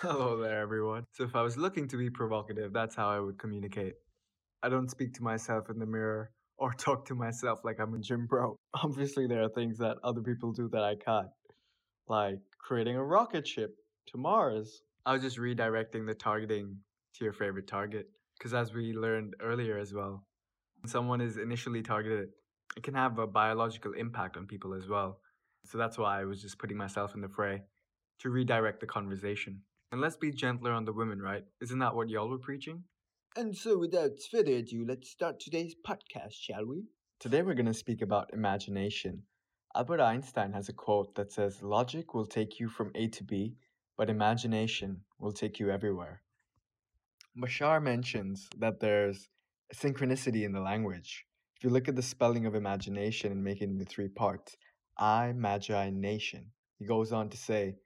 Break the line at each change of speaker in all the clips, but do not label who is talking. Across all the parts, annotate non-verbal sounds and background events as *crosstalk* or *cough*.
Hello there, everyone. So, if I was looking to be provocative, that's how I would communicate. I don't speak to myself in the mirror or *laughs* talk to myself like I'm a gym bro. *laughs* Obviously, there are things that other people do that I can't, like creating a rocket ship to Mars. I was just redirecting the targeting to your favorite target. Because, as we learned earlier as well, when someone is initially targeted, it can have a biological impact on people as well. So, that's why I was just putting myself in the fray to redirect the conversation. And let's be gentler on the women, right? Isn't that what y'all were preaching?
And so, without further ado, let's start today's podcast, shall we?
Today we're going to speak about imagination. Albert Einstein has a quote that says, Logic will take you from A to B, but imagination will take you everywhere. Bashar mentions that there's a synchronicity in the language. If you look at the spelling of imagination and make it into three parts, I, Magi, Nation, he goes on to say,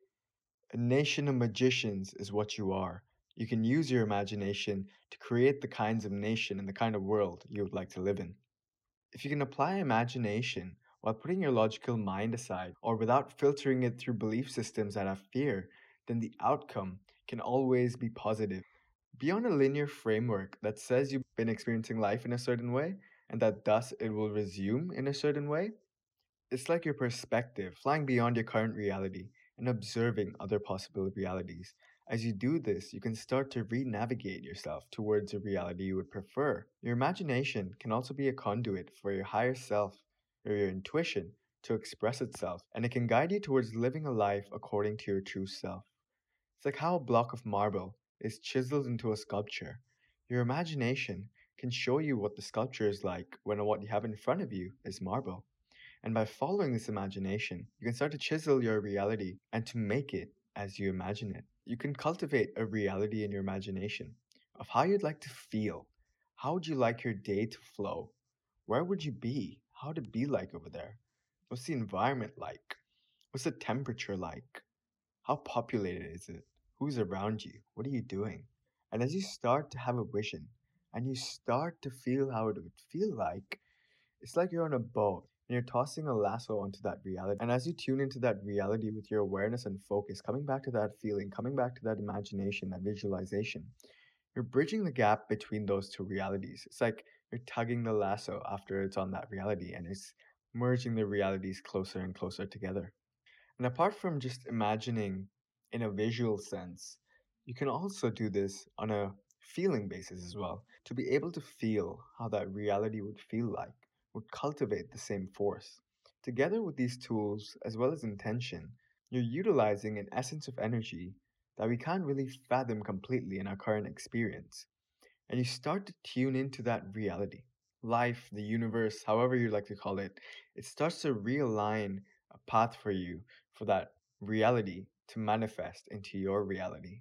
A nation of magicians is what you are. You can use your imagination to create the kinds of nation and the kind of world you would like to live in. If you can apply imagination while putting your logical mind aside or without filtering it through belief systems that have fear, then the outcome can always be positive. Beyond a linear framework that says you've been experiencing life in a certain way and that thus it will resume in a certain way, it's like your perspective, flying beyond your current reality and observing other possible realities. As you do this, you can start to re navigate yourself towards a reality you would prefer. Your imagination can also be a conduit for your higher self or your intuition to express itself, and it can guide you towards living a life according to your true self. It's like how a block of marble is chiseled into a sculpture. Your imagination can show you what the sculpture is like when what you have in front of you is marble. And by following this imagination, you can start to chisel your reality and to make it as you imagine it. You can cultivate a reality in your imagination of how you'd like to feel. How would you like your day to flow? Where would you be? How would it be like over there? What's the environment like? What's the temperature like? How populated is it? Who's around you? What are you doing? And as you start to have a vision and you start to feel how it would feel like, it's like you're on a boat and you're tossing a lasso onto that reality. And as you tune into that reality with your awareness and focus, coming back to that feeling, coming back to that imagination, that visualization, you're bridging the gap between those two realities. It's like you're tugging the lasso after it's on that reality and it's merging the realities closer and closer together. And apart from just imagining in a visual sense, you can also do this on a feeling basis as well to be able to feel how that reality would feel like would cultivate the same force. Together with these tools, as well as intention, you're utilizing an essence of energy that we can't really fathom completely in our current experience. And you start to tune into that reality. Life, the universe, however you like to call it, it starts to realign a path for you for that reality to manifest into your reality.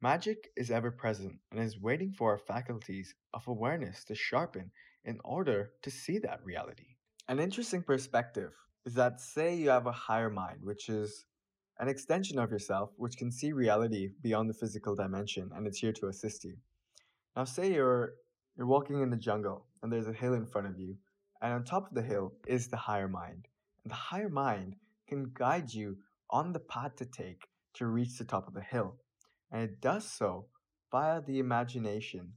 Magic is ever present and is waiting for our faculties of awareness to sharpen in order to see that reality. An interesting perspective is that, say, you have a higher mind, which is an extension of yourself, which can see reality beyond the physical dimension, and it's here to assist you. Now, say you're you're walking in the jungle, and there's a hill in front of you, and on top of the hill is the higher mind. And the higher mind can guide you on the path to take to reach the top of the hill, and it does so via the imagination,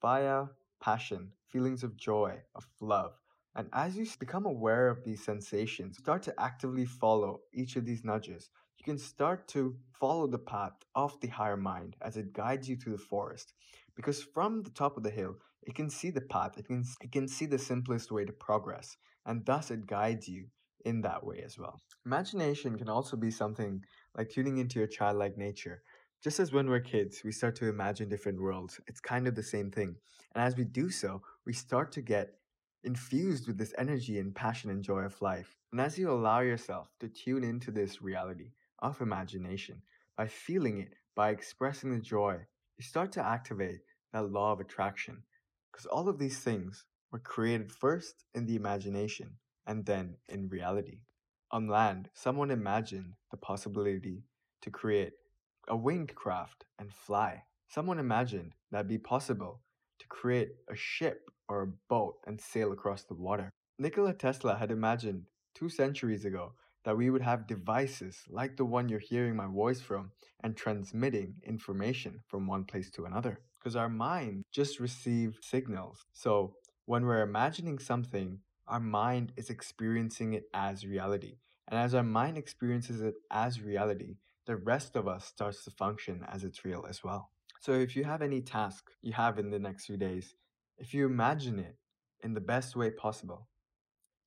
via passion, feelings of joy, of love. And as you become aware of these sensations, start to actively follow each of these nudges, you can start to follow the path of the higher mind as it guides you through the forest. Because from the top of the hill, it can see the path, it can, it can see the simplest way to progress, and thus it guides you in that way as well. Imagination can also be something like tuning into your childlike nature, just as when we're kids, we start to imagine different worlds, it's kind of the same thing. And as we do so, we start to get infused with this energy and passion and joy of life. And as you allow yourself to tune into this reality of imagination, by feeling it, by expressing the joy, you start to activate that law of attraction. Because all of these things were created first in the imagination and then in reality. On land, someone imagined the possibility to create a winged craft and fly. Someone imagined that'd be possible to create a ship or a boat and sail across the water. Nikola Tesla had imagined two centuries ago that we would have devices like the one you're hearing my voice from and transmitting information from one place to another. Because our mind just receive signals. So when we're imagining something, our mind is experiencing it as reality. And as our mind experiences it as reality, the rest of us starts to function as it's real as well. So if you have any task you have in the next few days, if you imagine it in the best way possible,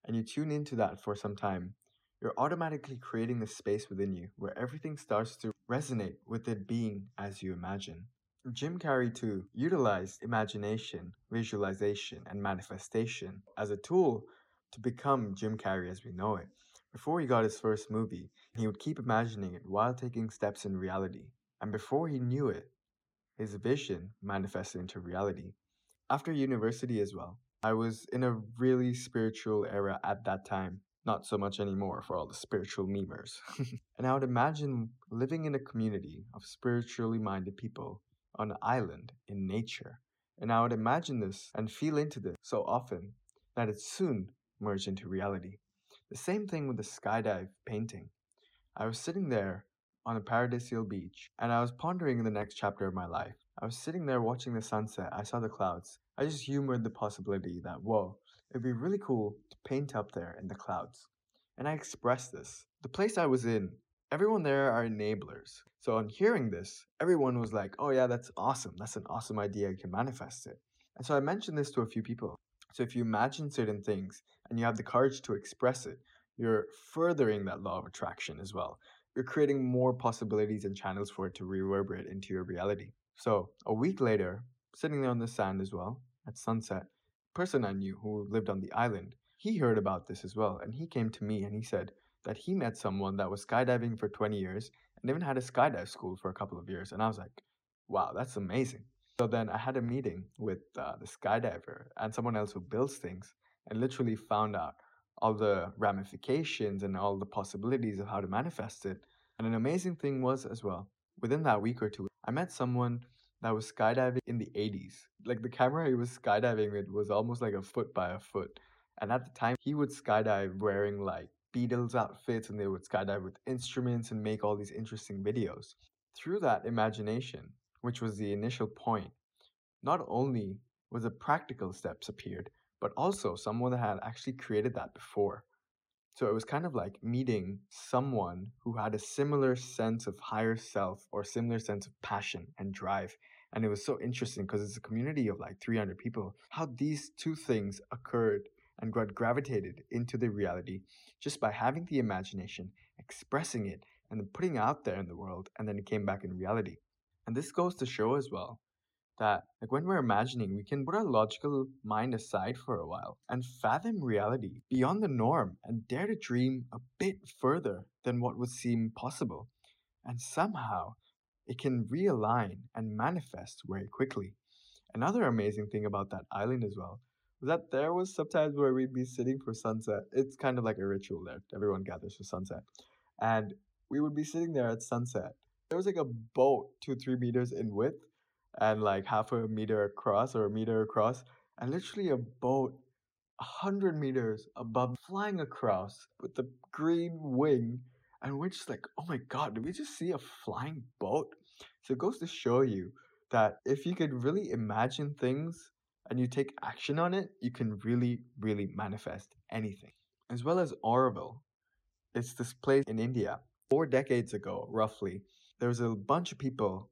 and you tune into that for some time, you're automatically creating a space within you where everything starts to resonate with it being as you imagine. Jim Carrey, too, utilized imagination, visualization, and manifestation as a tool to become Jim Carrey as we know it. Before he got his first movie, he would keep imagining it while taking steps in reality. And before he knew it, his vision manifested into reality. After university as well, I was in a really spiritual era at that time. Not so much anymore for all the spiritual memers. *laughs* and I would imagine living in a community of spiritually minded people on an island in nature. And I would imagine this and feel into this so often that it soon merged into reality. The same thing with the skydive painting. I was sitting there on a paradisial beach and I was pondering the next chapter of my life. I was sitting there watching the sunset. I saw the clouds. I just humored the possibility that, whoa, it'd be really cool to paint up there in the clouds. And I expressed this. The place I was in, everyone there are enablers. So on hearing this, everyone was like, oh yeah, that's awesome. That's an awesome idea. You can manifest it. And so I mentioned this to a few people. So if you imagine certain things and you have the courage to express it, you're furthering that law of attraction as well. You're creating more possibilities and channels for it to reverberate into your reality. So a week later, sitting there on the sand as well, at sunset, person I knew who lived on the island, he heard about this as well, and he came to me and he said that he met someone that was skydiving for 20 years and even had a skydive school for a couple of years. And I was like, wow, that's amazing. So then I had a meeting with uh, the skydiver and someone else who builds things and literally found out all the ramifications and all the possibilities of how to manifest it. And an amazing thing was as well, within that week or two, I met someone that was skydiving in the 80s. Like the camera he was skydiving with was almost like a foot by a foot. And at the time, he would skydive wearing like Beatles outfits and they would skydive with instruments and make all these interesting videos. Through that imagination, which was the initial point, not only was the practical steps appeared, but also someone that had actually created that before. So it was kind of like meeting someone who had a similar sense of higher self or similar sense of passion and drive. And it was so interesting because it's a community of like 300 people. How these two things occurred and got gravitated into the reality just by having the imagination, expressing it, and then putting it out there in the world, and then it came back in reality. And this goes to show as well that like when we're imagining we can put our logical mind aside for a while and fathom reality beyond the norm and dare to dream a bit further than what would seem possible. And somehow it can realign and manifest very quickly. Another amazing thing about that island as well was that there was sometimes where we'd be sitting for sunset. It's kind of like a ritual there. Everyone gathers for sunset. And we would be sitting there at sunset there was like a boat two three meters in width and like half a meter across or a meter across, and literally a boat a hundred meters above flying across with the green wing. And we're just like, oh my god, did we just see a flying boat? So it goes to show you that if you could really imagine things and you take action on it, you can really, really manifest anything. As well as Auroville, it's this place in India. Four decades ago, roughly, there was a bunch of people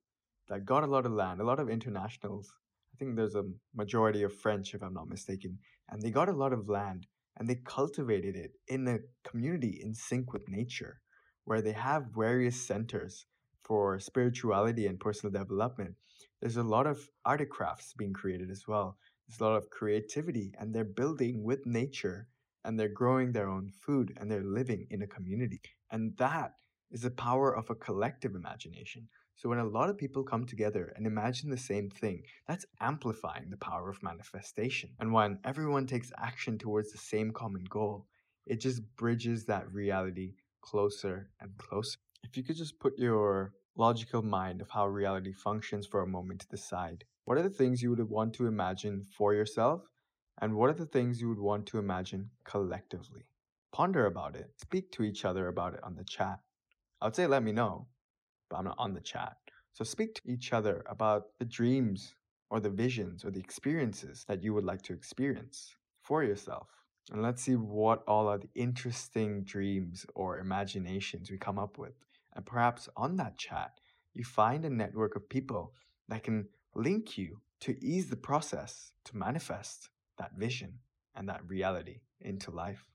that got a lot of land, a lot of internationals. I think there's a majority of French, if I'm not mistaken, and they got a lot of land and they cultivated it in a community in sync with nature, where they have various centers for spirituality and personal development. There's a lot of art crafts being created as well. There's a lot of creativity, and they're building with nature and they're growing their own food and they're living in a community. And that is the power of a collective imagination. So when a lot of people come together and imagine the same thing, that's amplifying the power of manifestation. And when everyone takes action towards the same common goal, it just bridges that reality closer and closer. If you could just put your logical mind of how reality functions for a moment to the side, what are the things you would want to imagine for yourself? And what are the things you would want to imagine collectively? Ponder about it. Speak to each other about it on the chat. I would say let me know, but I'm not on the chat. So speak to each other about the dreams or the visions or the experiences that you would like to experience for yourself. And let's see what all are the interesting dreams or imaginations we come up with. And perhaps on that chat, you find a network of people that can link you to ease the process to manifest that vision and that reality into life.